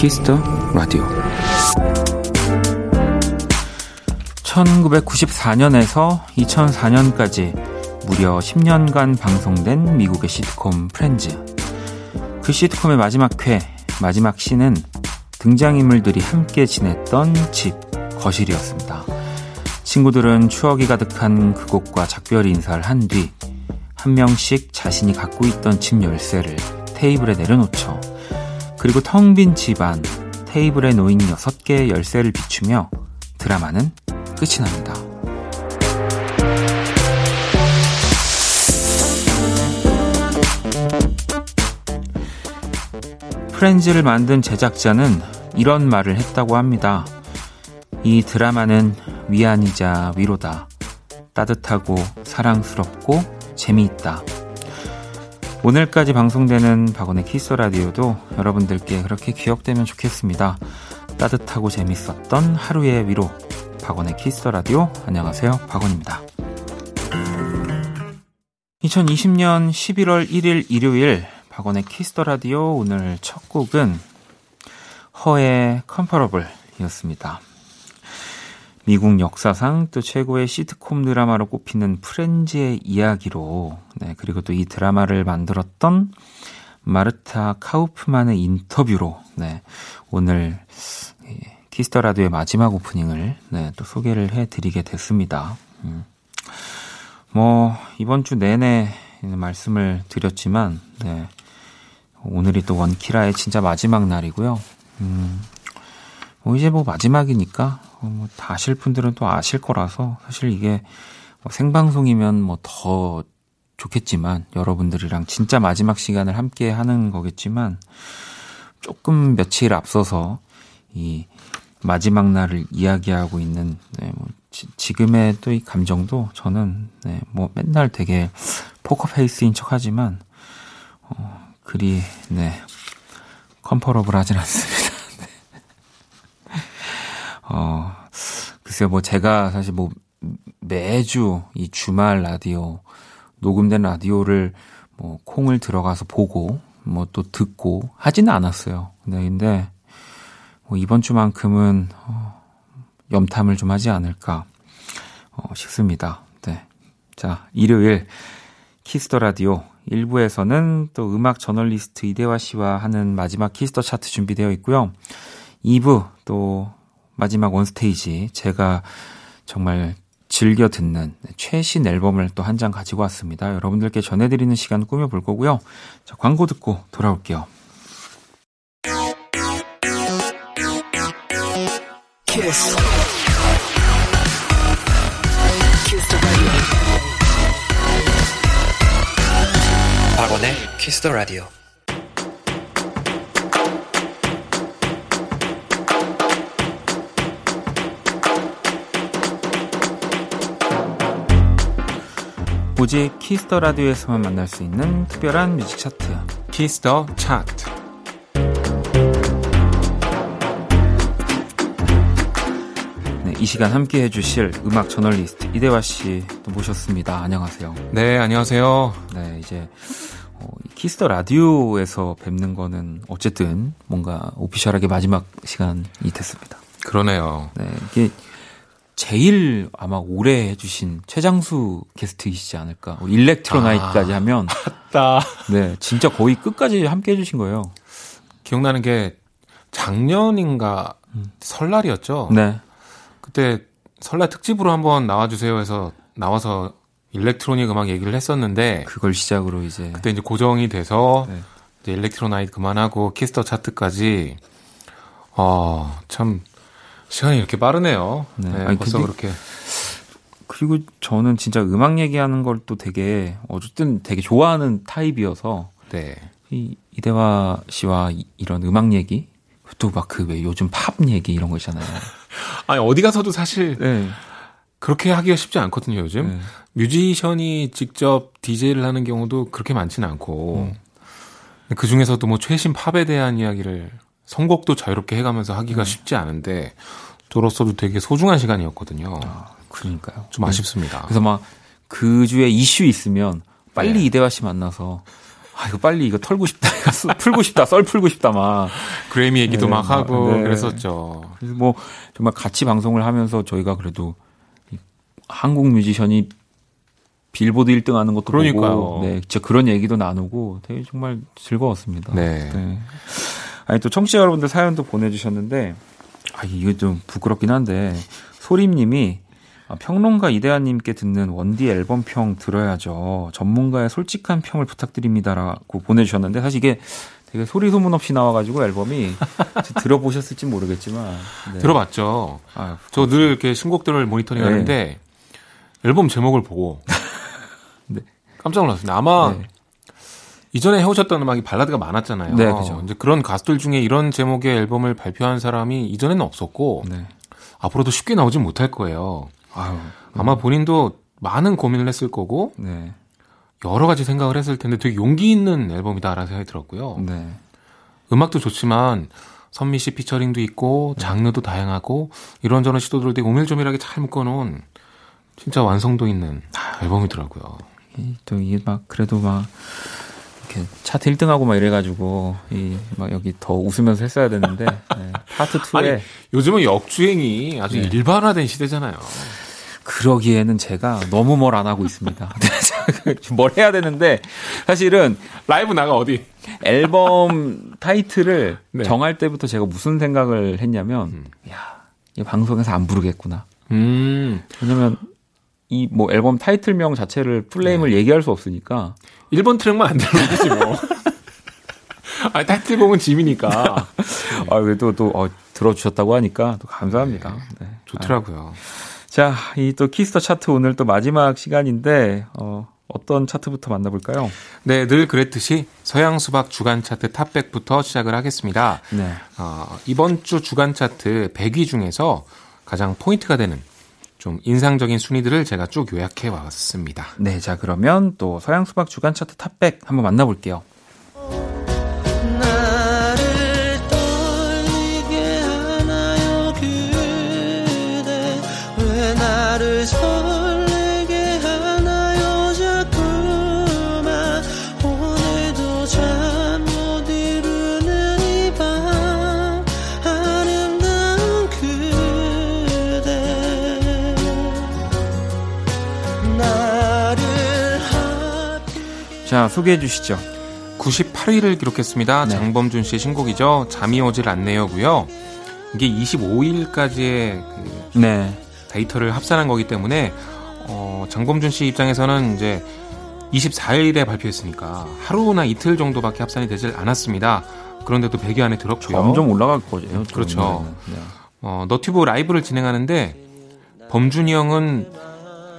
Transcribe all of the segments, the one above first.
키스 더 라디오 1994년에서 2004년까지 무려 10년간 방송된 미국의 시트콤 프렌즈. 그 시트콤의 마지막 회, 마지막 신은 등장인물들이 함께 지냈던 집, 거실이었습니다. 친구들은 추억이 가득한 그곳과 작별 인사를 한 뒤, 한 명씩 자신이 갖고 있던 집 열쇠를 테이블에 내려놓죠. 그리고 텅 빈 집안, 테이블에 놓인 6개의 열쇠를 비추며 드라마는 끝이 납니다. 프렌즈를 만든 제작자는 이런 말을 했다고 합니다. 이 드라마는 위안이자 위로다. 따뜻하고 사랑스럽고 재미있다. 오늘까지 방송되는 박원의 키스 더 라디오도 여러분들께 그렇게 기억되면 좋겠습니다. 따뜻하고 재밌었던 하루의 위로 박원의 키스 더 라디오 안녕하세요. 박원입니다. 2020년 11월 1일 일요일 박원의 키스 더 라디오 오늘 첫 곡은 H.E.R.의 Comfortable이었습니다. 미국 역사상 또 최고의 시트콤 드라마로 꼽히는 프렌즈의 이야기로, 네, 그리고 또 이 드라마를 만들었던 마르타 카우프만의 인터뷰로, 네, 오늘 키스 더 라디오의 마지막 오프닝을, 네, 또 소개를 해드리게 됐습니다. 음. 뭐, 이번 주 내내 말씀을 드렸지만, 네, 오늘이 또 원키라의 진짜 마지막 날이고요. 음, 뭐 이제 뭐 마지막이니까 어, 뭐 다 아실 분들은 또 아실 거라서 사실 이게 뭐 생방송이면 뭐 더 좋겠지만 여러분들이랑 진짜 마지막 시간을 함께 하는 거겠지만 조금 며칠 앞서서 이 마지막 날을 이야기하고 있는 네, 뭐 지, 금의 또 이 감정도 저는 네, 뭐 맨날 되게 포커페이스인 척하지만 어, 그리 네 컴퍼러블 하진 않습니다. 어, 글쎄요, 뭐 제가 사실 뭐 매주 이 주말 라디오, 녹음된 라디오를 뭐 콩을 들어가서 보고 뭐 또 듣고 하지는 않았어요. 네, 근데 뭐 이번 주만큼은 어, 염탐을 좀 하지 않을까 어, 싶습니다. 네. 자, 일요일 키스 더 라디오 1부에서는 또 음악 저널리스트 이대화 씨와 하는 마지막 키스 더 차트 준비되어 있고요. 2부 또 마지막 원스테이지 제가 정말 즐겨 듣는 최신 앨범을 또 한 장 가지고 왔습니다. 여러분들께 전해드리는 시간 꾸며볼 거고요. 자, 광고 듣고 돌아올게요. 키스. 박원의 키스 더 라디오. 오직 키스터 라디오에서만 만날 수 있는 특별한 뮤직 차트 키스터 차트 네, 이 시간 함께 해주실 음악 저널리스트 이대화 씨 또 모셨습니다. 안녕하세요. 네, 안녕하세요. 네, 이제 어, 키스 더 라디오에서 뵙는 거는 어쨌든 뭔가 official하게 마지막 시간이 됐습니다. 그러네요. 네, 이게 제일 아마 오래 해주신 최장수 게스트이시지 않을까. 일렉트로나이트까지 아, 하면. 맞다. 네, 진짜 거의 끝까지 함께 해주신 거예요. 기억나는 게 작년인가 음. 설날이었죠. 네. 그때 설날 특집으로 한번 나와주세요 해서 나와서 electronic 음악 얘기를 했었는데 그걸 시작으로 이제 그때 이제 고정이 돼서 네. 이제 일렉트로나이트 그만하고 키스 더 차트까지 어 참 시간이 이렇게 빠르네요. 네, 네 아니, 벌써 근데, 그렇게. 그리고 저는 진짜 음악 얘기하는 걸 또 되게 어쨌든 되게 좋아하는 타입이어서 네. 이 이대화 씨와 이, 이런 음악 얘기 또 막 그 왜 요즘 팝 얘기 이런 거 있잖아요. 아니 어디 가서도 사실 네. 그렇게 하기가 쉽지 않거든요 요즘 네. 뮤지션이 직접 DJ를 하는 경우도 그렇게 많지는 않고 음. 그 중에서도 뭐 최신 팝에 대한 이야기를 선곡도 자유롭게 해가면서 하기가 음. 쉽지 않은데 저로서도 되게 소중한 시간이었거든요. 아, 그러니까요. 좀 아쉽습니다. 그래서 막 그 주에 이슈 있으면 빨리 네. 이대화 씨 만나서 아 이거 빨리 이거 털고 싶다, 풀고 싶다, 썰 풀고 싶다 막 그래미 얘기도 네, 막 하고 네. 그랬었죠. 그래서 뭐 정말 같이 방송을 하면서 저희가 그래도 한국 뮤지션이 빌보드 1등 하는 것도 그러니까요. 보고 네, 진짜 그런 얘기도 나누고 되게 정말 즐거웠습니다. 네. 네. 아니 또 청취자 여러분들 사연도 보내주셨는데 아 이게 좀 부끄럽긴 한데 소림님이 아, 평론가 이대한님께 듣는 원디 앨범 평 들어야죠. 전문가의 솔직한 평을 부탁드립니다라고 보내주셨는데 사실 이게 되게 소리 소문 없이 나와가지고 앨범이 들어보셨을지 모르겠지만 네. 들어봤죠. 아, 저늘 이렇게 신곡들을 모니터링하는데 네. 앨범 제목을 보고 네. 깜짝 놀랐습니다. 아마 네. 이전에 해오셨던 음악이 발라드가 많았잖아요. 네, 그죠. 이제 그런 가수들 중에 이런 제목의 앨범을 발표한 사람이 이전에는 없었고 네. 앞으로도 쉽게 나오진 못할 거예요. 아유, 아마 본인도 많은 고민을 했을 거고 네. 여러 가지 생각을 했을 텐데 되게 용기 있는 앨범이다라는 생각이 들었고요. 네. 음악도 좋지만 선미 씨 피처링도 있고 네. 장르도 다양하고 이런저런 시도들을 되게 오밀조밀하게 잘 묶어놓은 진짜 완성도 있는 앨범이더라고요. 또 이게 막 그래도 막 이렇게 차트 1등하고 막 이래가지고 이 막 여기 더 웃으면서 했어야 되는데 네, 파트 2에 아니, 요즘은 역주행이 아주 네. 일반화된 시대잖아요. 그러기에는 제가 너무 뭘 안 하고 있습니다. 뭘 해야 되는데 사실은 라이브 나가 어디? 앨범 타이틀을 네. 정할 때부터 제가 무슨 생각을 했냐면 음. 야, 이 방송에서 안 부르겠구나. 음. 왜냐면 이 뭐 앨범 타이틀명 자체를 플레임을 네. 얘기할 수 없으니까 1번 트랙만 안 되지 뭐. 아, 타이틀곡은 짐이니까. 아, 그래도 또, 어, 들어주셨다고 하니까 또 감사합니다. 네. 네. 좋더라고요. 아. 자, 이 또 키스 더 차트 오늘 또 마지막 시간인데, 어, 어떤 차트부터 만나볼까요? 네, 늘 그랬듯이 서양 수박 주간 차트 top 백부터 시작을 하겠습니다. 네. 어, 이번 주 주간 차트 100위 중에서 가장 포인트가 되는 좀 인상적인 순위들을 제가 쭉 요약해 왔습니다. 네, 자 그러면 또 서양 수박 주간 차트 top 백 한번 만나볼게요. 자, 소개해 주시죠. 98위를 기록했습니다. 네. 장범준 씨의 신곡이죠. 잠이 오질 않네요고요. 이게 25일까지의 그 네. 데이터를 합산한 거기 때문에 어, 장범준 씨 입장에서는 이제 24일에 발표했으니까 하루나 이틀 정도밖에 합산이 되질 않았습니다. 그런데도 100위 안에 들었고요. 점점 올라갈 거죠. 그렇죠. 네. 어, 너튜브 라이브를 진행하는데 범준이 형은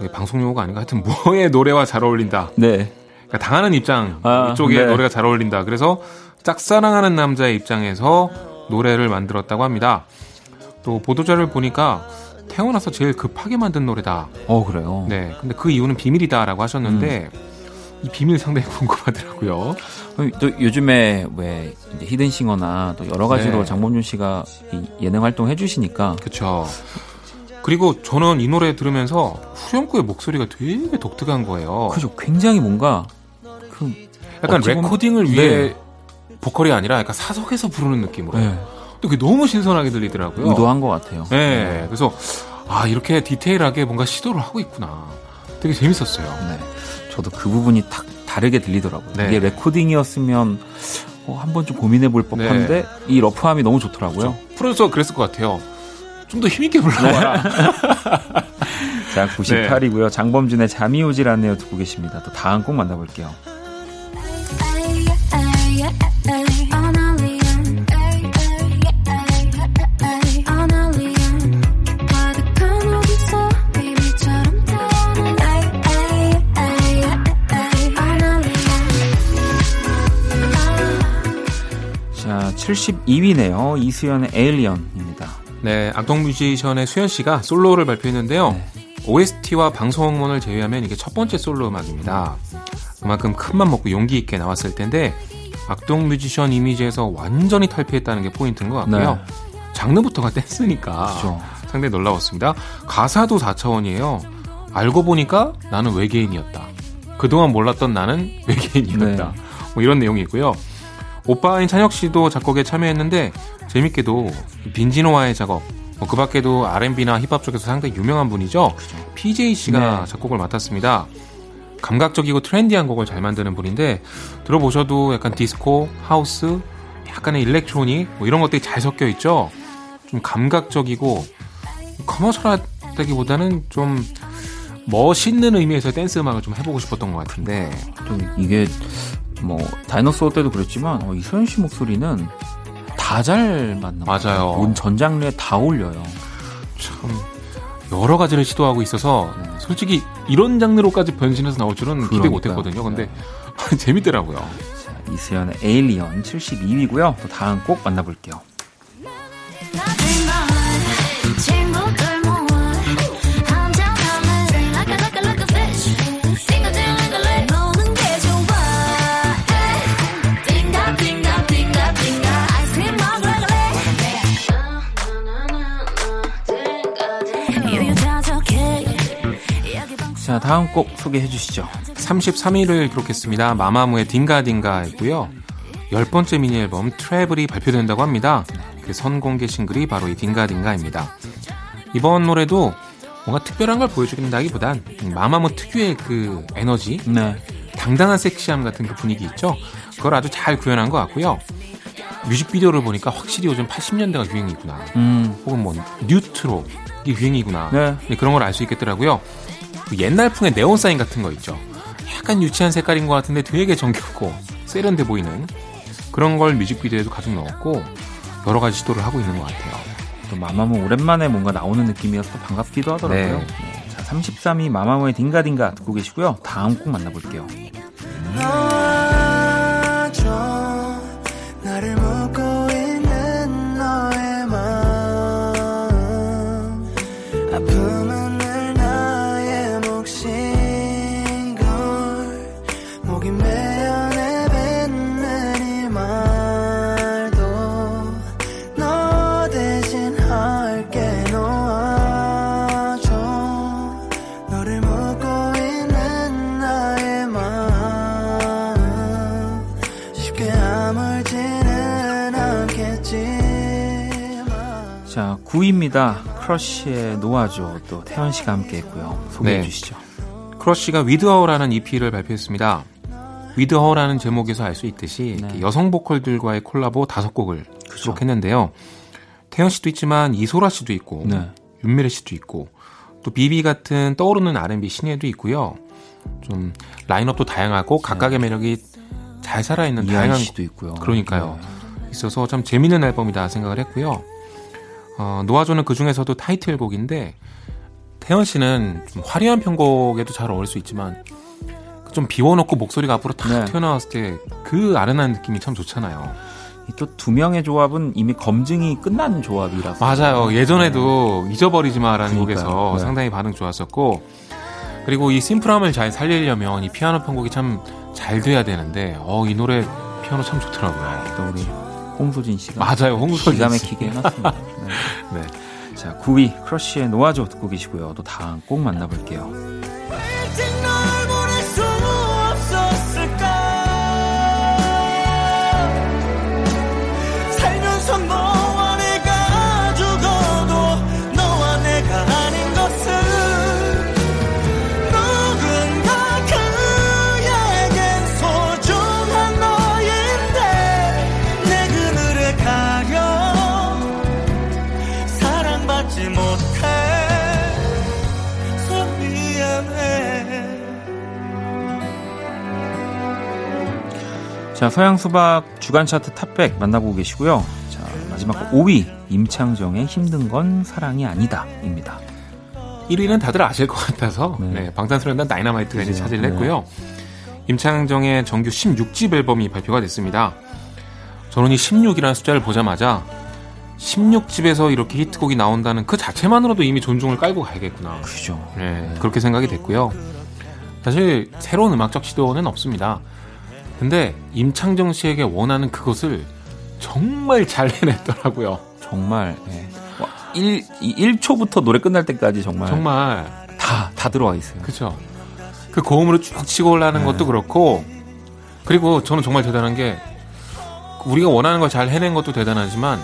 방송 용어가 아닌가 하여튼 뭐의 노래와 잘 어울린다. 네. 그러니까 당하는 입장 아, 이쪽에 네. 노래가 잘 어울린다. 그래서 짝사랑하는 남자의 입장에서 노래를 만들었다고 합니다. 또 보도자를 보니까 태어나서 제일 급하게 만든 노래다. 어 그래요. 네. 근데 그 이유는 비밀이다라고 하셨는데 음. 이 비밀 상당히 궁금하더라고요. 또 요즘에 왜 히든싱어나 또 여러 가지로 네. 장범준 씨가 예능 활동 해주시니까. 그렇죠. 그리고 저는 이 노래 들으면서 후렴구의 목소리가 되게 독특한 거예요. 그죠. 굉장히 뭔가 그 약간 레코딩을 네. 위해 보컬이 아니라 약간 사석에서 부르는 느낌으로. 네. 또 그게 너무 신선하게 들리더라고요. 의도한 것 같아요. 네. 네. 그래서 아 이렇게 디테일하게 뭔가 시도를 하고 있구나. 되게 재밌었어요. 네. 저도 그 부분이 딱 다르게 들리더라고요. 네. 이게 레코딩이었으면 어, 한번 좀 고민해 볼 법한데 네. 이 러프함이 너무 좋더라고요. 그렇죠. 프로듀서 그랬을 것 같아요. 좀 더 힘있게 불러봐라. 자, 98이고요. 장범준의 잠이 오질 않네요 듣고 계십니다. 또 다음 곡 만나볼게요. 자, 72위네요. 이수연의 Alien입니다. 네, 악동 뮤지션의 수연 씨가 솔로를 발표했는데요. 네. OST와 방송 음원을 제외하면 이게 첫 번째 솔로 음악입니다. 그만큼 큰맘 먹고 용기 있게 나왔을 텐데 악동 뮤지션 이미지에서 완전히 탈피했다는 게 포인트인 것 같고요. 네. 장르부터가 댄스니까 그렇죠. 상당히 놀라웠습니다. 가사도 4차원이에요. 알고 보니까 나는 외계인이었다. 그동안 몰랐던 나는 외계인이었다. 네. 뭐 이런 내용이고요. 오빠인 찬혁 씨도 작곡에 참여했는데 재밌게도 빈지노와의 작업 뭐그 밖에도 R&B나 힙합 쪽에서 상당히 유명한 분이죠. 그죠. PJ 씨가 네. 작곡을 맡았습니다. 감각적이고 trendy한 곡을 잘 만드는 분인데 들어보셔도 약간 디스코, 하우스, 약간의 electronic 뭐 이런 것들이 잘 섞여 있죠. 좀 감각적이고 commercial하다기보다는 좀 멋있는 의미에서 댄스 음악을 좀 해보고 싶었던 것 같은데 좀 이게 뭐 다이너소어 때도 그랬지만 어, 이소연 씨 목소리는 다 잘 맞나 맞아요. 온전 장르에 다 어울려요. 참 여러 가지를 시도하고 있어서 네. 솔직히 이런 장르로까지 변신해서 나올 줄은 기대 못했거든요. 근데 네. 재밌더라고요. 자, 이수연의 에일리언 72위고요. 또 다음 꼭 만나볼게요. 다음 곡 소개해 주시죠. 33위를 기록했습니다. 마마무의 딩가딩가이고요. 열 번째 미니 앨범 트래블이 발표된다고 합니다. 그 선공개 싱글이 바로 이 딩가딩가입니다. 이번 노래도 뭔가 특별한 걸 보여주긴다기보단 마마무 특유의 그 에너지, 네. 당당한 섹시함 같은 그 분위기 있죠. 그걸 아주 잘 구현한 것 같고요. 뮤직비디오를 보니까 확실히 요즘 80년대가 유행이구나. 음. 혹은 뭐 뉴트로 이 유행이구나. 네. 네 그런 걸 알 수 있겠더라고요. 그 옛날 풍의 네온 사인 같은 거 있죠. 약간 유치한 색깔인 것 같은데 되게 정겹고 세련돼 보이는 그런 걸 뮤직비디오에도 가득 넣었고 여러 가지 시도를 하고 있는 것 같아요. 또 마마무 오랜만에 뭔가 나오는 느낌이어서 반갑기도 하더라고요. 네. 네. 자, 33위 마마무의 딩가딩가 듣고 계시고요. 다음 곡 만나볼게요. 자, 9위입니다. 크러쉬의 놓아줘 또 태연 씨가 함께 했고요. 소개해 네. 주시죠. 크러쉬가 with HER라는 EP를 발표했습니다. with HER라는 제목에서 알 수 있듯이 네. 여성 보컬들과의 콜라보 다섯 곡을 수록했는데요. 태연 씨도 있지만 이소라 씨도 있고 네. 윤미래 씨도 있고 또 비비 같은 떠오르는 R&B 신예도 있고요. 좀 라인업도 다양하고 각각의 네. 매력이 잘 살아있는 다양한 씨도 있고요. 그러니까요. 네. 있어서 참 재밌는 앨범이다 생각을 했고요. 어, 노아조는 그 중에서도 타이틀곡인데 태연 씨는 좀 화려한 편곡에도 잘 어울릴 수 있지만 좀 비워놓고 목소리가 앞으로 탁 네. 튀어나왔을 때 그 아련한 느낌이 참 좋잖아요. 또 두 명의 조합은 이미 검증이 끝난 조합이라서 맞아요. 예전에도 네. 잊어버리지 마라는 곡에서 네. 상당히 반응 좋았었고 그리고 이 심플함을 잘 살리려면 이 피아노 편곡이 참 잘 돼야 되는데 어 이 노래 피아노 참 좋더라고요. 또 우리 홍소진 씨가 맞아요. 홍소진 기가 막히게 해놨습니다. 네. 네. 자, 9위 크러쉬의 노아조 듣고 계시고요. 또 다음 꼭 만나볼게요. 자, 서양 수박 주간 차트 탑백 만나보고 계시고요. 자, 마지막 5위 임창정의 힘든 건 사랑이 아니다입니다. 1위는 다들 아실 것 같아서 네. 네, 방탄소년단 다이너마이트 가 이제 차지를 했고요. 네. 임창정의 정규 16집 앨범이 발표가 됐습니다. 저는 이 16이라는 숫자를 보자마자 16집에서 이렇게 히트곡이 나온다는 그 자체만으로도 이미 존중을 깔고 가야겠구나. 그죠. 네, 네. 그렇게 생각이 됐고요. 사실 새로운 음악적 시도는 없습니다. 근데 임창정 씨에게 원하는 그것을 정말 잘 해냈더라고요. 정말 네. 1, 1초부터 노래 끝날 때까지 정말 정말 다, 다 들어와 있어요. 그죠. 그 고음으로 쭉 치고 올라가는 네. 것도 그렇고 그리고 저는 정말 대단한 게 우리가 원하는 걸 잘 해낸 것도 대단하지만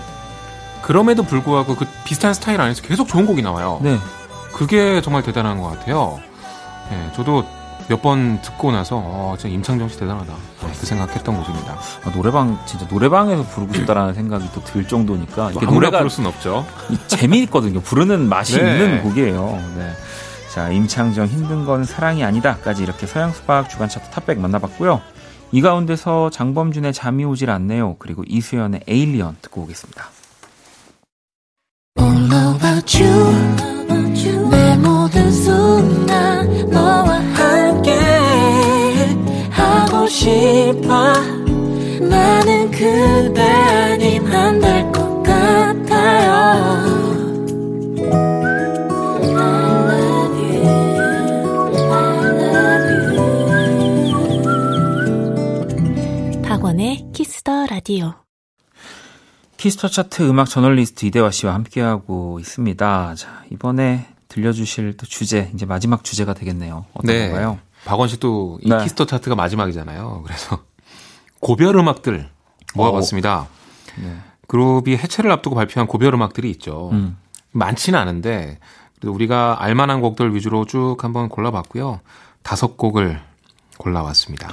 그럼에도 불구하고 그 비슷한 스타일 안에서 계속 좋은 곡이 나와요. 네. 그게 정말 대단한 것 같아요. 네, 저도 몇 번 듣고 나서 어, 진짜 임창정 씨 대단하다 네, 그 생각했던 곡입니다. 아, 노래방 진짜 노래방에서 부르고 싶다라는 생각이 또 들 정도니까 이게 노래가 부를 수는 없죠. 재미있거든요. 부르는 맛이 네. 있는 곡이에요. 네. 자 임창정 힘든 건 사랑이 아니다까지 이렇게 서양 수박 주간 차트 탑백 만나봤고요. 이 가운데서 장범준의 잠이 오질 않네요. 그리고 이수연의 에일리언 듣고 오겠습니다. Radio. Kiss the Chart 음악 저널리스트 이대화 씨와 함께하고 있습니다. 자, 이번에 들려주실 또 주제, 이제 마지막 주제가 되겠네요. 어떤 네. 건가요? 박원 씨도 이 네. Kiss the Chart가 마지막이잖아요. 그래서 고별 음악들 모아봤습니다. 어. 네. 그룹이 해체를 앞두고 발표한 고별 음악들이 있죠. 음. 많지는 않은데, 그래도 우리가 알만한 곡들 위주로 쭉 한번 골라봤고요. 다섯 곡을 골라왔습니다.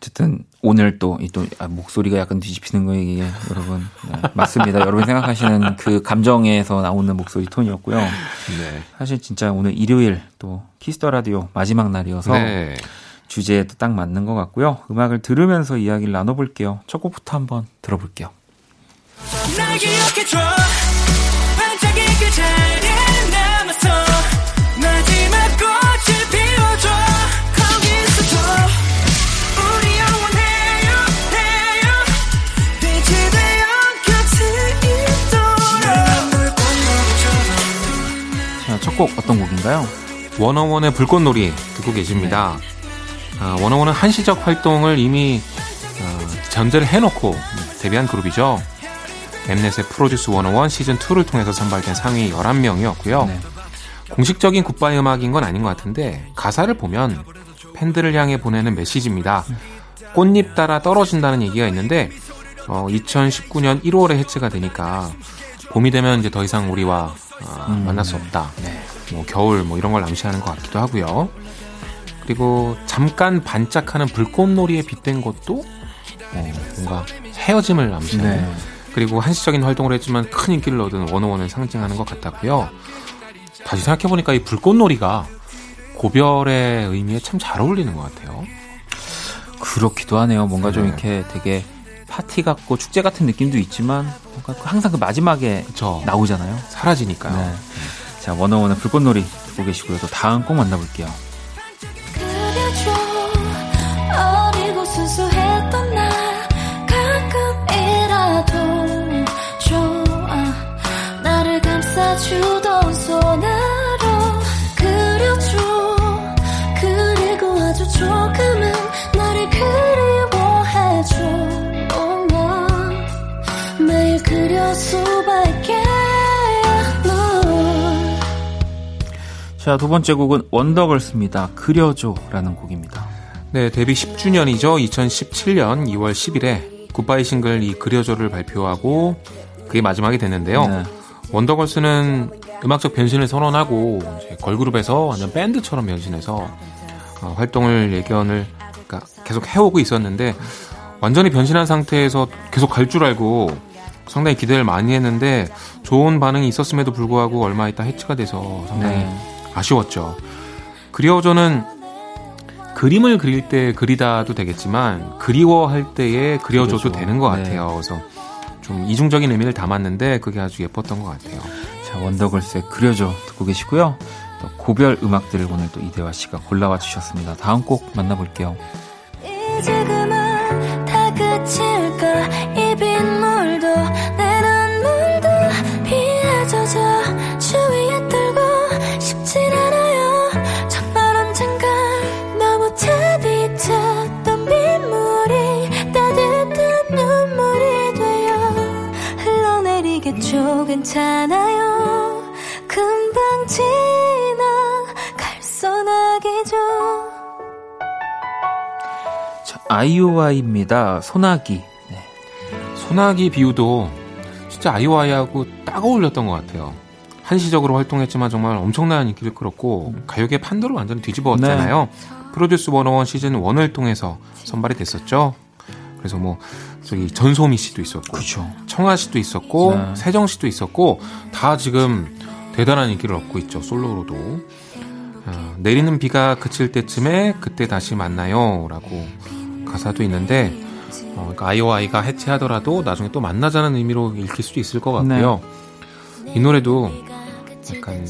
어쨌든 오늘 또, 또 아, 목소리가 약간 뒤집히는 거 이게 여러분 네, 맞습니다. 여러분 생각하시는 그 감정에서 나오는 목소리 톤이었고요. 네. 사실 진짜 오늘 일요일 또 Kiss the Radio 마지막 날이어서 네. 주제에 딱 맞는 것 같고요. 음악을 들으면서 이야기를 나눠볼게요. 첫 곡부터 한번 들어볼게요. 곡 어떤 곡인가요? 워너원의 불꽃놀이 듣고 계십니다. 네. 아, 워너원은 한시적 활동을 이미 어, 전제를 해놓고 데뷔한 그룹이죠. 엠넷의 Produce 101 시즌2를 통해서 선발된 상위 11명이었고요. 네. 공식적인 goodbye 음악인 건 아닌 것 같은데 가사를 보면 팬들을 향해 보내는 메시지입니다. 꽃잎 따라 떨어진다는 얘기가 있는데 어, 2019년 1월에 해체가 되니까 봄이 되면 이제 더 이상 우리와 어, 음. 만날 수 없다. 네. 뭐 겨울 뭐 이런 걸 암시하는 것 같기도 하고요. 그리고 잠깐 반짝하는 불꽃놀이에 빗댄 것도 어, 뭔가 헤어짐을 암시하는. 네. 그리고 한시적인 활동을 했지만 큰 인기를 얻은 원어원을 상징하는 것 같았고요. 다시 생각해보니까 이 불꽃놀이가 고별의 의미에 참 잘 어울리는 것 같아요. 그렇기도 하네요. 뭔가 네. 좀 이렇게 되게 파티 같고 축제 같은 느낌도 있지만 뭔가 항상 그 마지막에 그쵸. 나오잖아요. 사라지니까요. 네. 자, 원어원의 불꽃놀이 듣고 계시고요. 또 다음 꼭 만나볼게요. 주 자, 두 번째 곡은 원더걸스입니다. 그려줘 라는 곡입니다. 네, 데뷔 10주년이죠. 2017년 2월 10일에 굿바이 싱글 이 그려줘를 발표하고 그게 마지막이 됐는데요. 네. 원더걸스는 음악적 변신을 선언하고 걸그룹에서 완전 밴드처럼 변신해서 어, 활동을 예견을 그러니까 계속 해오고 있었는데 완전히 변신한 상태에서 계속 갈 줄 알고 상당히 기대를 많이 했는데 좋은 반응이 있었음에도 불구하고 얼마 있다 해체가 돼서 상당히 네. 아쉬웠죠. 그리워줘는 그림을 그릴 때 그리다도 되겠지만 그리워할 때에 그려줘도 그렇죠. 되는 것 네. 같아요. 네. 그래서 좀 이중적인 의미를 담았는데 그게 아주 예뻤던 것 같아요. 자 원더걸스의 그려줘 듣고 계시고요. 또 고별 음악들을 오늘 또 이대화 씨가 골라와 주셨습니다. 다음 곡 만나볼게요. 아이오아이입니다. 소나기. 네. 소나기 비유도 진짜 아이오아이하고 딱 어울렸던 것 같아요. 한시적으로 활동했지만 정말 엄청난 인기를 끌었고 음. 가요계 판도를 완전히 뒤집어왔잖아요. 네. 프로듀스 101 시즌 1을 통해서 선발이 됐었죠. 그래서 뭐 저기 전소미 씨도 있었고 그쵸. 청아 씨도 있었고 네. 세정 씨도 있었고 다 지금 대단한 인기를 얻고 있죠 솔로로도 어, 내리는 비가 그칠 때쯤에 그때 다시 만나요라고 가사도 있는데 어, 그러니까 아이오아이가 해체하더라도 나중에 또 만나자는 의미로 읽힐 수도 있을 것 같고요. 네. 이 노래도 약간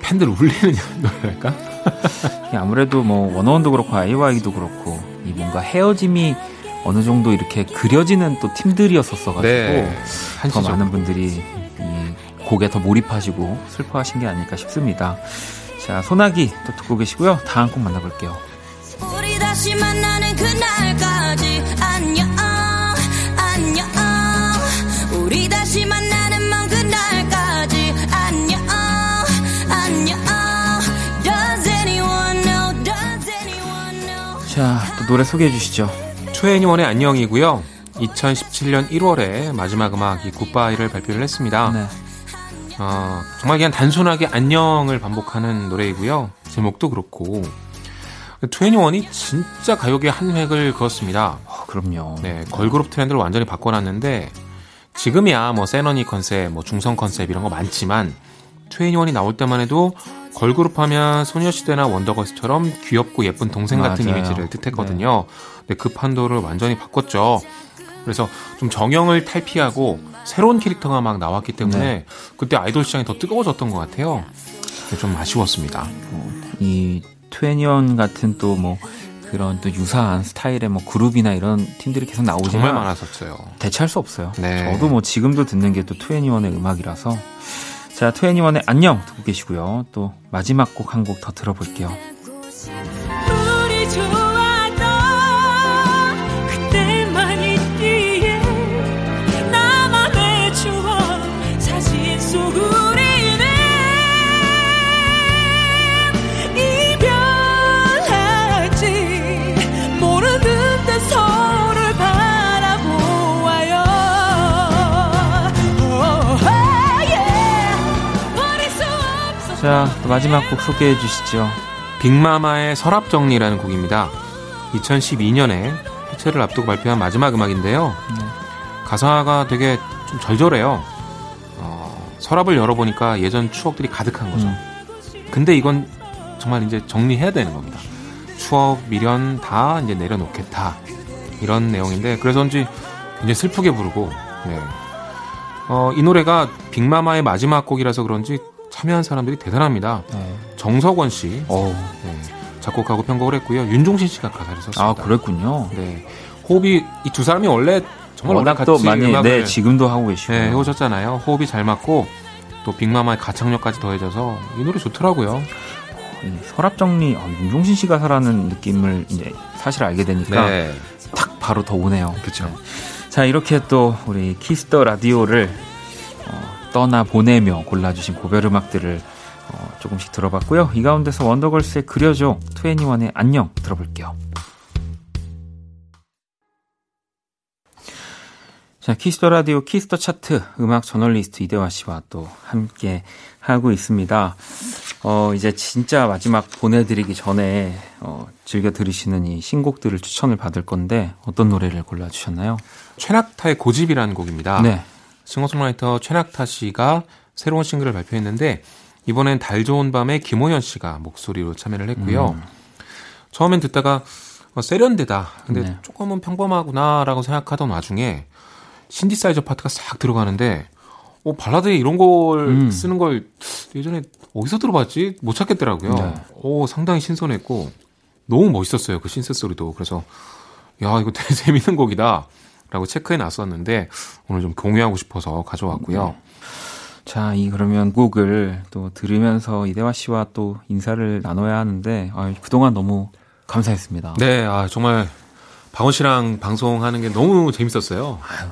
팬들 울리는 노래랄까? 아무래도 뭐 원어원도 그렇고 아이오아이도 그렇고 이 뭔가 헤어짐이 어느 정도 이렇게 그려지는 또 팀들이었었어가지고 네, 더 많은 분들이 이 곡에 더 몰입하시고 슬퍼하신 게 아닐까 싶습니다. 자, 소나기 또 듣고 계시고요. 다음 곡 만나볼게요. 다시 만나는 그날까지 안녕 안녕 우리 다시 만나는 먼 그날까지 안녕 안녕 Does anyone know Does anyone know 자, 또 노래 소개해 주시죠. 트웬니원의 안녕이고요. 2017년 1월에 마지막 음악이 굿바이를 발표를 했습니다. 네. 어, 정말 그냥 단순하게 안녕을 반복하는 노래이고요. 제목도 그렇고 트웬니원이 진짜 가요계 한 획을 그었습니다. 어, 그럼요. 네, 걸그룹 트렌드를 완전히 바꿔놨는데 지금이야 뭐 세너니 컨셉, 뭐 중성 컨셉 이런 거 많지만 트웬니원이 나올 때만 해도 걸그룹 하면 소녀시대나 원더걸스처럼 귀엽고 예쁜 동생 같은 맞아요. 이미지를 뜻했거든요. 네. 근데 그 판도를 완전히 바꿨죠. 그래서 좀 정형을 탈피하고 새로운 캐릭터가 막 나왔기 때문에 네. 그때 아이돌 시장이 더 뜨거워졌던 것 같아요. 좀 아쉬웠습니다. 어, 이 트웬니언 같은 또 뭐 그런 또 유사한 스타일의 뭐 그룹이나 이런 팀들이 계속 나오지만 정말 많았었어요. 대체할 수 없어요. 네. 저도 뭐 지금도 듣는 게 또 트웬니원의 음악이라서 자 트웬니원의 안녕 듣고 계시고요. 또 마지막 곡 한 곡 더 들어볼게요. 마지막 곡 소개해 주시죠. 빅마마의 서랍 정리라는 곡입니다. 2012년에 해체를 앞두고 발표한 마지막 음악인데요. 네. 가사가 되게 좀 절절해요. 어, 서랍을 열어보니까 예전 추억들이 가득한 거죠. 음. 근데 이건 정말 이제 정리해야 되는 겁니다. 추억, 미련 다 이제 내려놓겠다. 이런 내용인데, 그래서인지 굉장히 슬프게 부르고, 네. 어, 이 노래가 빅마마의 마지막 곡이라서 그런지 참여한 사람들이 대단합니다. 네. 정석원 씨 네. 작곡하고 편곡을 했고요. 윤종신 씨가 가사를 썼습니다. 아 그랬군요. 네, 호흡이 이 두 사람이 원래 정말 워낙 또 많이 네 지금도 하고 계시고 네, 해오셨잖아요. 호흡이 잘 맞고 또 빅마마의 가창력까지 더해져서 이 노래 좋더라고요. 서랍 정리 어, 윤종신 씨 가사라는 느낌을 이제 사실 알게 되니까 네. 딱 바로 더 오네요. 그렇죠. 네. 자 이렇게 또 우리 Kiss the Radio를 떠나 보내며 골라주신 고별 음악들을 어, 조금씩 들어봤고요. 이 가운데서 원더걸스의 그려줘, 투애니원의 안녕 들어볼게요. 자, Kiss the Radio Kiss the Chart 음악 저널리스트 이대화 씨와 또 함께 하고 있습니다. 어, 이제 진짜 마지막 보내드리기 전에 어, 즐겨 들으시는 이 신곡들을 추천을 받을 건데 어떤 노래를 골라주셨나요? 최낙타의 고집이라는 곡입니다. 네. 싱어송라이터 최낙타 씨가 새로운 싱글을 발표했는데 이번엔 달 좋은 밤에 김호연 씨가 목소리로 참여를 했고요. 음. 처음엔 듣다가 어, 세련되다. 근데 네. 조금은 평범하구나라고 생각하던 와중에 신디사이저 파트가 싹 들어가는데 어, 발라드에 이런 걸 음. 쓰는 걸 예전에 어디서 들어봤지? 못 찾겠더라고요. 네. 오, 상당히 신선했고 너무 멋있었어요. 그 신세 소리도. 그래서 야, 이거 되게 재밌는 곡이다. 라고 체크해 놨었는데 오늘 좀 공유하고 싶어서 가져왔고요. 네. 자, 이 그러면 곡을 또 들으면서 이대화 씨와 또 인사를 나눠야 하는데 아, 그동안 너무 감사했습니다. 네, 아, 정말 박원 씨랑 방송하는 게 너무 재밌었어요. 아유,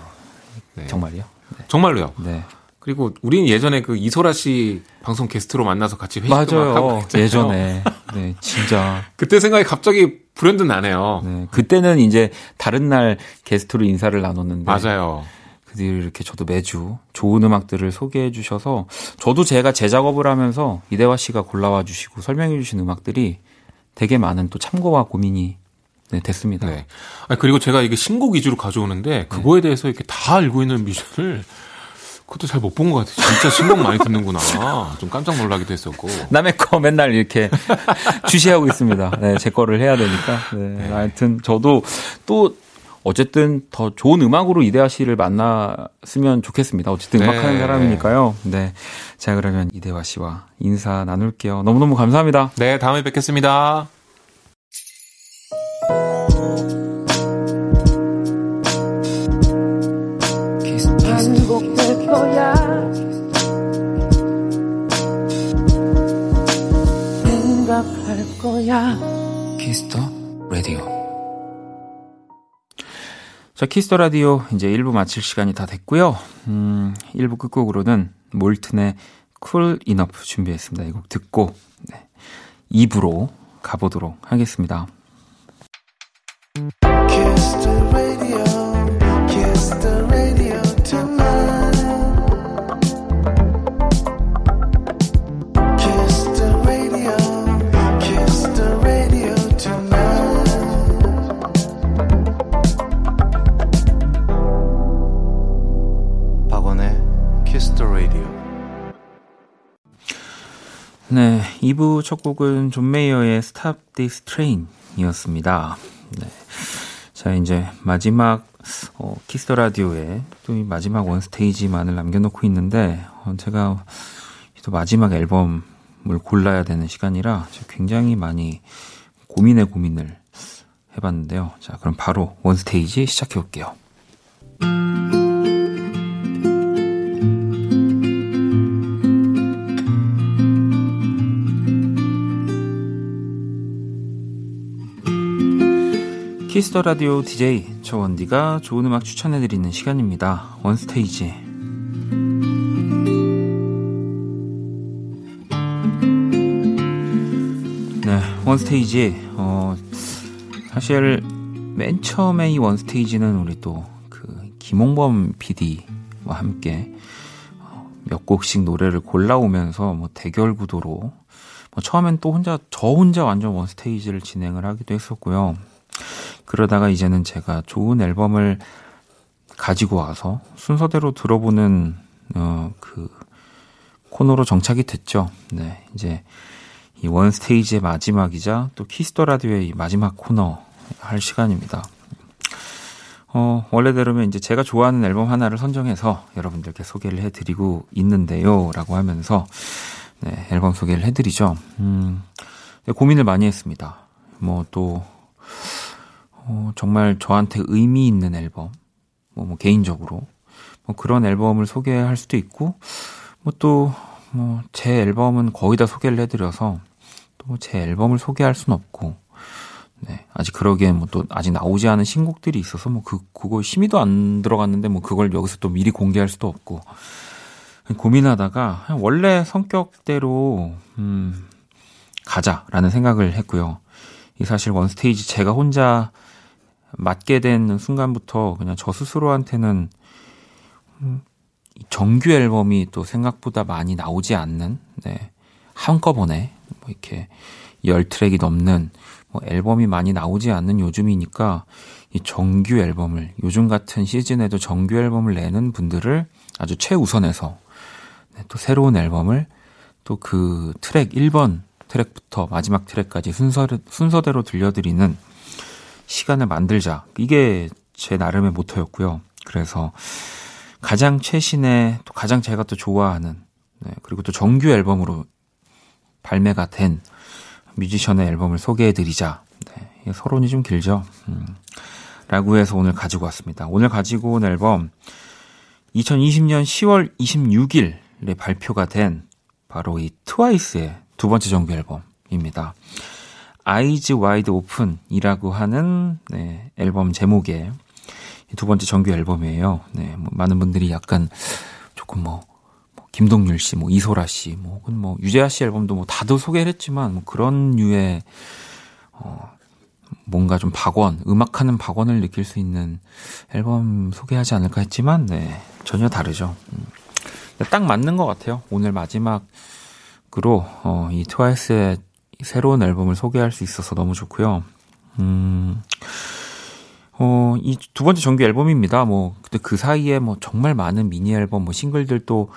네. 정말요? 네. 정말로요. 네. 그리고 우리는 예전에 그 이소라 씨 방송 게스트로 만나서 같이 회식도 맞아요. 하고 예전에 네 진짜 그때 생각이 갑자기 브랜드 나네요. 네, 그때는 이제 다른 날 게스트로 인사를 나눴는데. 맞아요. 그 뒤로 이렇게 저도 매주 좋은 음악들을 소개해 주셔서 저도 제가 재작업을 하면서 이대화 씨가 골라와 주시고 설명해 주신 음악들이 되게 많은 또 참고와 고민이 네, 됐습니다. 네. 아니, 그리고 제가 이게 신곡 위주로 가져오는데 그거에 네. 대해서 이렇게 다 알고 있는 뮤지션을 그것도 잘 못 본 것 같아요. 진짜 신곡 많이 듣는구나. 좀 깜짝 놀라기도 했었고. 남의 거 맨날 이렇게 주시하고 있습니다. 네, 제 거를 해야 되니까. 네, 네. 하여튼 저도 또 어쨌든 더 좋은 음악으로 이대화 씨를 만났으면 좋겠습니다. 어쨌든 네. 음악하는 사람이니까요. 네. 자, 그러면 이대화 씨와 인사 나눌게요. 너무너무 감사합니다. 네, 다음에 뵙겠습니다. 거야. 생각할 거야. Kiss the Radio. 자, Kiss the Radio 이제 1부 마칠 시간이 다 됐고요. 음, 1부 끝곡으로는 몰튼의 Cool Enough 준비했습니다. 이 곡 듣고 네, 2부로 가보도록 하겠습니다. 네, 2부 첫 곡은 존 메이어의 Stop This Train 이었습니다. 네. 자, 이제 마지막, 어, Kiss the Radio에 또 이 마지막 One Stage만을 남겨놓고 있는데, 어, 제가 또 마지막 앨범을 골라야 되는 시간이라 굉장히 많이 고민의 고민을 해봤는데요. 자, 그럼 바로 One Stage 시작해 볼게요. Kiss the Radio DJ 저원디가 좋은 음악 추천해 드리는 시간입니다. One Stage. 네, One Stage. 어, 사실 맨 처음에 이 One Stage는 우리 또 그 김홍범 PD와 함께 어, 몇 곡씩 노래를 골라오면서 뭐 대결 구도로 뭐 처음엔 또 혼자 저 혼자 완전 One Stage를 진행을 하기도 했었고요. 그러다가 이제는 제가 좋은 앨범을 가지고 와서 순서대로 들어보는 어, 그 코너로 정착이 됐죠. 네, 이제 이 One Stage의 마지막이자 또 Kiss the Radio의 마지막 코너 할 시간입니다. 어, 원래대로면 이제 제가 좋아하는 앨범 하나를 선정해서 여러분들께 소개를 해드리고 있는데요. 라고 하면서, 네, 앨범 소개를 해드리죠. 음, 고민을 많이 했습니다. 뭐 또, 어, 정말 저한테 의미 있는 앨범, 뭐, 뭐 개인적으로 뭐 그런 앨범을 소개할 수도 있고, 뭐 또 뭐 제 앨범은 거의 다 소개를 해드려서 또 제 앨범을 소개할 수는 없고, 네 아직 그러기엔 뭐 또 아직 나오지 않은 신곡들이 있어서 뭐 그 그거 심의도 안 들어갔는데 뭐 그걸 여기서 또 미리 공개할 수도 없고 고민하다가 원래 성격대로 음 가자라는 생각을 했고요. 이 사실 원스테이지 제가 혼자 맞게 된 순간부터 그냥 저 스스로한테는 음, 정규 앨범이 또 생각보다 많이 나오지 않는 네, 한꺼번에 뭐 이렇게 열 트랙이 넘는 뭐 앨범이 많이 나오지 않는 요즘이니까 이 정규 앨범을 요즘 같은 시즌에도 정규 앨범을 내는 분들을 아주 최우선해서 네, 또 새로운 앨범을 또 그 트랙 1번 트랙부터 마지막 트랙까지 순서 순서대로 들려드리는 시간을 만들자. 이게 제 나름의 모토였고요. 그래서 가장 최신의 또 가장 제가 또 좋아하는 네, 그리고 또 정규 앨범으로 발매가 된 뮤지션의 앨범을 소개해드리자. 네, 서론이 좀 길죠. 음, 라고 해서 오늘 가지고 왔습니다. 오늘 가지고 온 앨범 2020년 10월 26일에 발표가 된 바로 이 트와이스의 두 번째 정규 앨범입니다. Eyes Wide Open이라고 하는 네, 앨범 제목의 두 번째 정규 앨범이에요. 네, 뭐 많은 분들이 약간 조금 뭐, 뭐 김동률 씨, 뭐 이소라 씨, 뭐 혹은 뭐 유재하 씨 앨범도 뭐 다들 소개를 했지만 뭐 그런 류의 어 뭔가 좀 박원, 음악하는 박원을 느낄 수 있는 앨범 소개하지 않을까 했지만, 네, 전혀 다르죠. 음. 딱 맞는 것 같아요. 오늘 마지막으로, 어, 이 트와이스의 새로운 앨범을 소개할 수 있어서 너무 좋고요. 음, 어, 이 두 번째 정규 앨범입니다. 뭐, 근데 그 사이에 뭐 정말 많은 미니 앨범, 뭐 싱글들도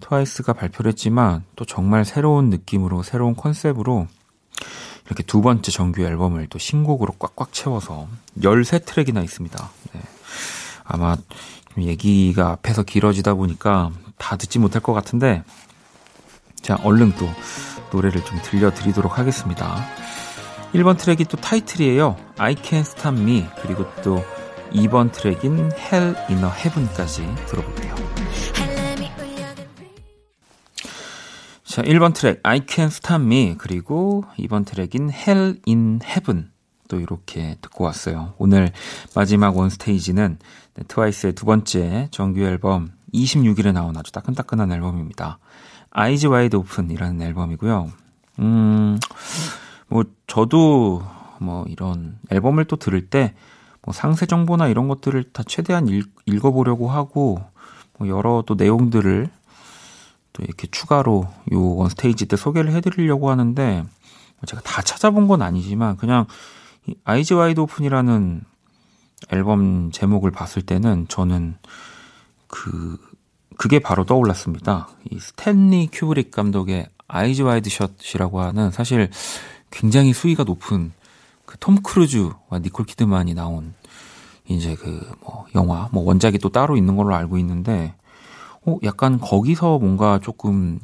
트와이스가 발표를 했지만 또 정말 새로운 느낌으로, 새로운 컨셉으로 이렇게 두 번째 정규 앨범을 또 신곡으로 꽉꽉 채워서 13트랙이나 있습니다. 네. 아마 얘기가 앞에서 길어지다 보니까 다 듣지 못할 것 같은데, 자, 얼른 또 노래를 좀 들려드리도록 하겠습니다. 1번 트랙이 또 타이틀이에요. I Can't Stop Me. 그리고 또 2번 트랙인 Hell in a Heaven까지 들어볼게요. 자, 1번 트랙 I Can't Stop Me. 그리고 2번 트랙인 Hell in Heaven. 또 이렇게 듣고 왔어요. 오늘 마지막 원스테이지는 트와이스의 두 번째 정규 앨범 26일에 나온 아주 따끈따끈한 앨범입니다. Eyes Wide Open이라는 앨범이고요. 음, 뭐 저도 뭐 이런 앨범을 또 들을 때 뭐 상세 정보나 이런 것들을 다 최대한 읽, 읽어보려고 하고 뭐 여러 또 내용들을 또 이렇게 추가로 요 원스테이지 때 소개를 해드리려고 하는데 뭐 제가 다 찾아본 건 아니지만 그냥 이 Eyes Wide Open이라는 앨범 제목을 봤을 때는 저는 그 그게 바로 떠올랐습니다. 이 스탠리 큐브릭 감독의 Eyes Wide Shut이라고 하는 사실 굉장히 수위가 높은 그 톰 크루즈와 니콜 키드만이 나온 이제 그 뭐 영화 뭐 원작이 또 따로 있는 걸로 알고 있는데 어 약간 거기서 뭔가 조금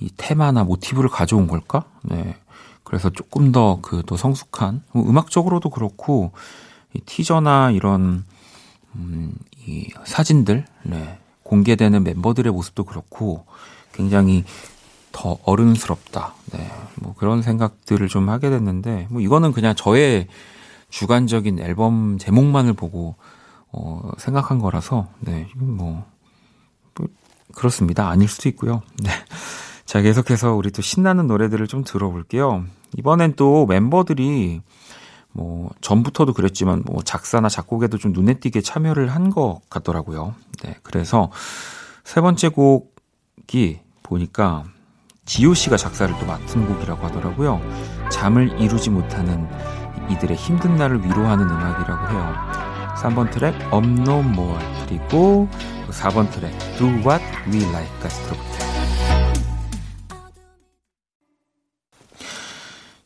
이 테마나 모티브를 가져온 걸까? 네. 그래서 조금 더 그 또 성숙한 뭐 음악적으로도 그렇고 이 티저나 이런 음, 이 사진들 네. 공개되는 멤버들의 모습도 그렇고 굉장히 더 어른스럽다. 네. 뭐 그런 생각들을 좀 하게 됐는데, 뭐 이거는 그냥 저의 주관적인 앨범 제목만을 보고, 어, 생각한 거라서, 네. 뭐, 뭐, 그렇습니다. 아닐 수도 있고요. 네. 자, 계속해서 우리 또 신나는 노래들을 좀 들어볼게요. 이번엔 또 멤버들이 뭐, 전부터도 그랬지만, 뭐, 작사나 작곡에도 좀 눈에 띄게 참여를 한 것 같더라고요. 네. 그래서 세 번째 곡이 보니까 지효 씨가 작사를 또 맡은 곡이라고 하더라고요. 잠을 이루지 못하는 이들의 힘든 날을 위로하는 음악이라고 해요. 3번 트랙 Up No More 그리고 4번 트랙 Do What We Like까지 들어볼게요.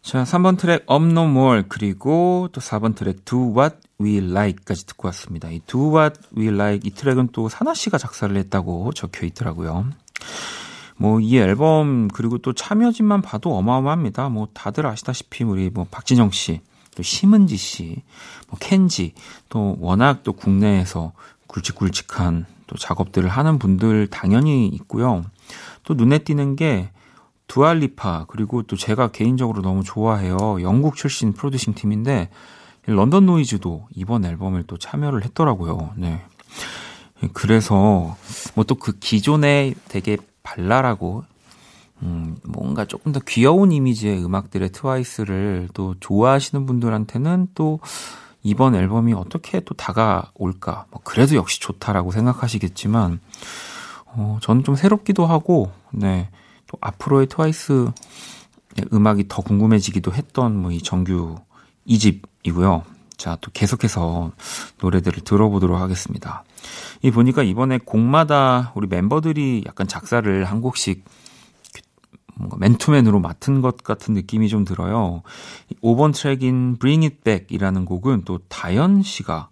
자, 3번 트랙 Up No More 그리고 또 4번 트랙 Do What We Like까지 듣고 왔습니다. 이 Do What We Like 이 트랙은 또 사나 씨가 작사를 했다고 적혀 있더라고요. 뭐 이 앨범 그리고 또 참여진만 봐도 어마어마합니다. 뭐 다들 아시다시피 우리 뭐 박진영 씨, 또 심은지 씨, 뭐 켄지, 또 워낙 또 국내에서 굵직굵직한 또 작업들을 하는 분들 당연히 있고요. 또 눈에 띄는 게 두알리파 그리고 또 제가 개인적으로 너무 좋아해요. 영국 출신 프로듀싱 팀인데 런던 노이즈도 이번 앨범을 또 참여를 했더라고요. 네. 그래서 뭐 또 그 기존에 되게 발랄하고 음, 뭔가 조금 더 귀여운 이미지의 음악들의 트와이스를 또 좋아하시는 분들한테는 또 이번 앨범이 어떻게 또 다가올까. 뭐 그래도 역시 좋다라고 생각하시겠지만, 어, 저는 좀 새롭기도 하고, 네. 또 앞으로의 트와이스 음악이 더 궁금해지기도 했던 뭐 이 정규 2집이고요. 자, 또 계속해서 노래들을 들어보도록 하겠습니다. 이 보니까 이번에 곡마다 우리 멤버들이 약간 작사를 한 곡씩 뭔가 맨투맨으로 맡은 것 같은 느낌이 좀 들어요. 5번 트랙인 Bring It Back 이라는 곡은 또 다현 씨가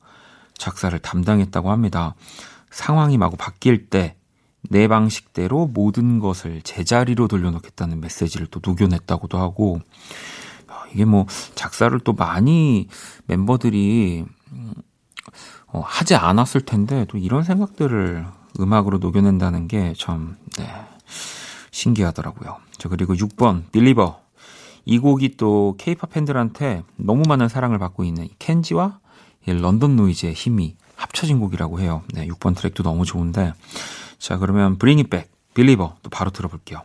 작사를 담당했다고 합니다. 상황이 마구 바뀔 때 내 방식대로 모든 것을 제자리로 돌려놓겠다는 메시지를 또 녹여냈다고도 하고 이게 뭐 작사를 또 많이 멤버들이 어, 하지 않았을 텐데 또 이런 생각들을 음악으로 녹여낸다는 게참 네, 신기하더라고요. 저 그리고 6번 빌리버 이 곡이 또 케이팝 팬들한테 너무 많은 사랑을 받고 있는 켄지와 런던 노이즈의 힘이 합쳐진 곡이라고 해요. 네, 6번 트랙도 너무 좋은데 자, 그러면 Bring It Back, Believer 또 바로 들어볼게요.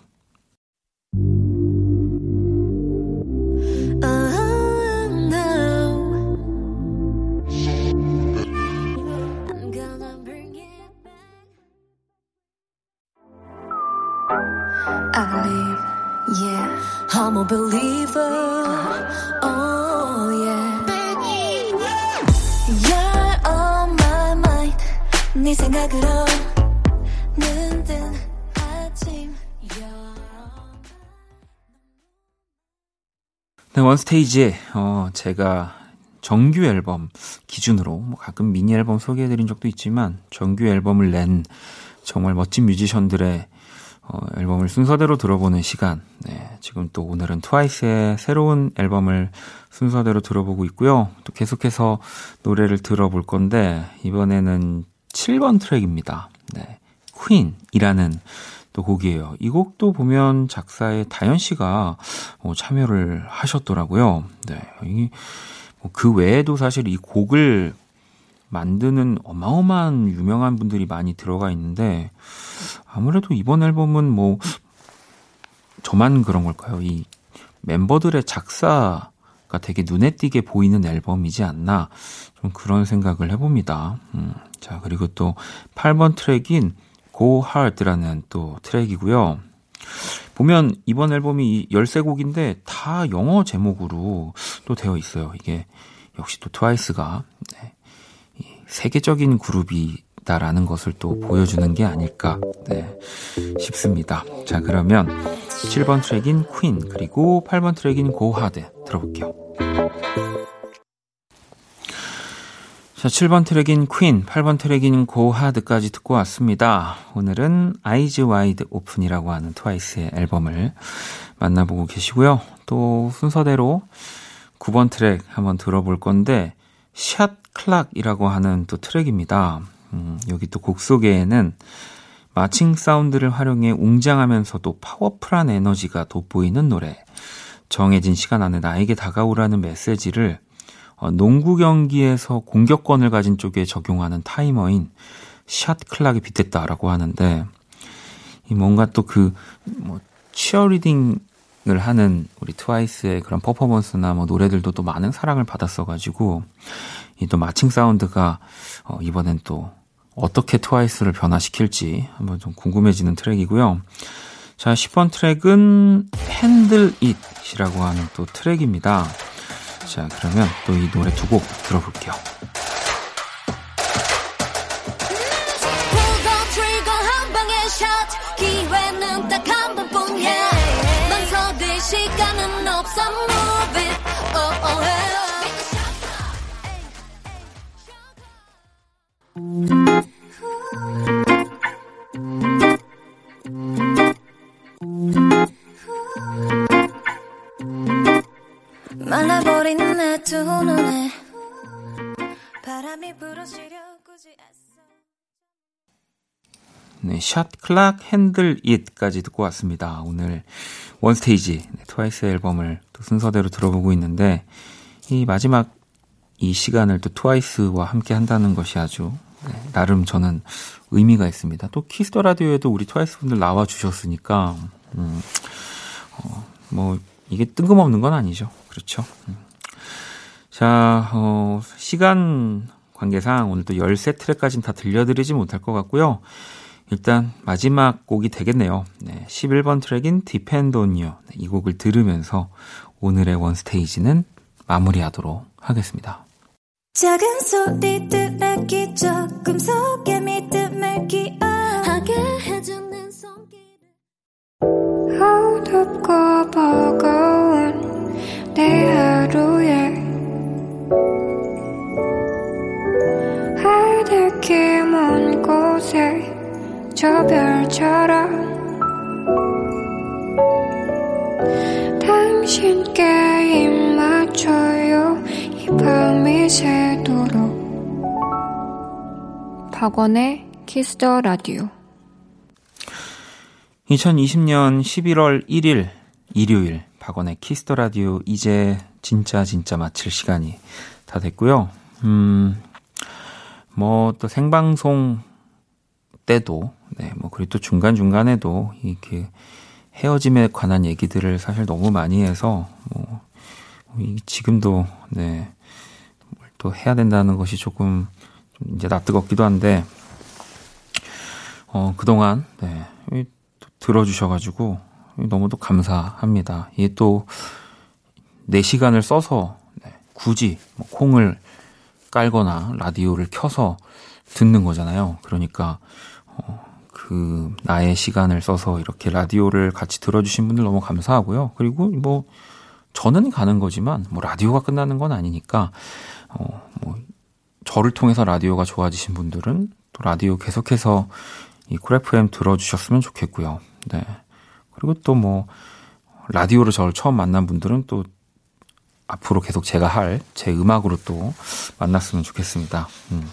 I'm a believer. Oh yeah. You're on my mind. 네 생각으로. 원스테이지에 어, 제가 정규 앨범 기준으로 뭐 가끔 미니 앨범 소개해드린 적도 있지만 정규 앨범을 낸 정말 멋진 뮤지션들의 어, 앨범을 순서대로 들어보는 시간. 네, 지금 또 오늘은 트와이스의 새로운 앨범을 순서대로 들어보고 있고요. 또 계속해서 노래를 들어볼 건데 이번에는 7번 트랙입니다. 네, 퀸이라는 또 곡이에요. 이 곡도 보면 작사에 다현 씨가 어, 참여를 하셨더라고요. 네, 이그 외에도 사실 이 곡을 만드는 어마어마한 유명한 분들이 많이 들어가 있는데 아무래도 이번 앨범은 뭐 저만 그런 걸까요? 이 멤버들의 작사가 되게 눈에 띄게 보이는 앨범이지 않나 좀 그런 생각을 해봅니다. 음, 자 그리고 또 8번 트랙인 Go Hard라는 또 트랙이고요. 보면 이번 앨범이 13곡인데 다 영어 제목으로 또 되어 있어요. 이게 역시 또 트와이스가 네, 세계적인 그룹이다라는 것을 또 보여주는 게 아닐까 네, 싶습니다. 자, 그러면 7번 트랙인 Queen, 그리고 8번 트랙인 Go Hard 들어볼게요. 자, 7번 트랙인 Queen, 8번 트랙인 Go Hard까지 듣고 왔습니다. 오늘은 Eyes Wide Open이라고 하는 트와이스의 앨범을 만나보고 계시고요. 또 순서대로 9번 트랙 한번 들어볼 건데, Shot Clock이라고 하는 또 트랙입니다. 음, 여기 또 곡 속에는 marching sound를 활용해 웅장하면서도 powerful한 에너지가 돋보이는 노래. 정해진 시간 안에 나에게 다가오라는 메시지를 어, 농구 경기에서 공격권을 가진 쪽에 적용하는 타이머인 Shot Clock이 빗댔다라고 하는데 이 뭔가 또 그 뭐 cheerleading을 하는 우리 트와이스의 그런 퍼포먼스나 뭐 노래들도 또 많은 사랑을 받았어가지고 이 또 marching sound가 어 이번엔 또 어떻게 트와이스를 변화시킬지 한번 좀 궁금해지는 트랙이고요. 자, 10번 트랙은 Handle It이라고 하는 또 트랙입니다. 자, 그러면 또 이 노래 두 곡 들어볼게요. 말라버린 내 두 눈에 바람이 불어시려 굳이 네, Shot Clock Handle It까지 듣고 왔습니다. 오늘 원스테이지 네, 트와이스 앨범을 또 순서대로 들어보고 있는데 이 마지막 이 시간을 또 트와이스와 함께 한다는 것이 아주 네, 나름 저는 의미가 있습니다. 또 Kiss the Radio에도 우리 트와이스 분들 나와 주셨으니까 음, 어, 뭐 이게 뜬금없는 건 아니죠. 그렇죠. 음. 자, 어, 시간 관계상 오늘 또 13트랙까지는 다 들려드리지 못할 것 같고요. 일단 마지막 곡이 되겠네요. 네, 11번 트랙인 Depend on You. 네, 이 곡을 들으면서 오늘의 원스테이지는 마무리하도록 하겠습니다. 작은 소리들에 기 조금 속에 믿음을 기억하게 해주는 손길을 어둡고 버거운 내 하루에 하늘길 먼 곳에 저 별처럼 당신께 입 맞춰요. 이 밤이 새도록. 박원의 Kiss the Radio 2020년 11월 1일 일요일 박원의 Kiss the Radio 이제 진짜 진짜 마칠 시간이 다 됐고요. 음, 뭐 또 생방송 때도 네, 뭐 그리고 또 중간 중간에도 이렇게 헤어짐에 관한 얘기들을 사실 너무 많이 해서 뭐 지금도 네. 또 해야 된다는 것이 조금 좀 이제 낯뜨겁기도 한데 어 그동안 네. 또 들어주셔가지고 너무도 감사합니다. 이게 또 내 시간을 써서 네, 굳이 뭐 콩을 깔거나 라디오를 켜서 듣는 거잖아요. 그러니까 어, 그 나의 시간을 써서 이렇게 라디오를 같이 들어주신 분들 너무 감사하고요. 그리고 뭐 저는 가는 거지만 뭐 라디오가 끝나는 건 아니니까 어 뭐 저를 통해서 라디오가 좋아지신 분들은 또 라디오 계속해서 이 쿨FM 들어주셨으면 좋겠고요. 네. 그리고 또 뭐 라디오로 저를 처음 만난 분들은 또 앞으로 계속 제가 할 제 음악으로 또 만났으면 좋겠습니다. 음.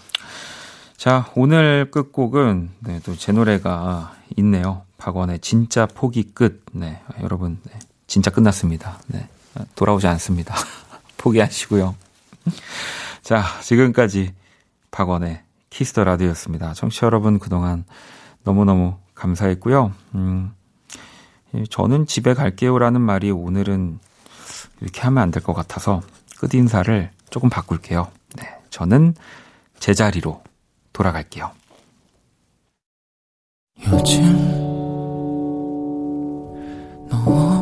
자, 오늘 끝곡은 네, 또 제 노래가 있네요. 박원의 진짜 포기 끝. 네, 여러분, 네, 진짜 끝났습니다. 네, 돌아오지 않습니다. 포기하시고요. 자, 지금까지 박원의 Kiss the Radio였습니다. 청취자 여러분 그동안 너무너무 감사했고요. 음, 저는 집에 갈게요라는 말이 오늘은 이렇게 하면 안 될 것 같아서 끝 인사를 조금 바꿀게요. 네, 저는 제자리로 돌아갈게요. 요즘 너와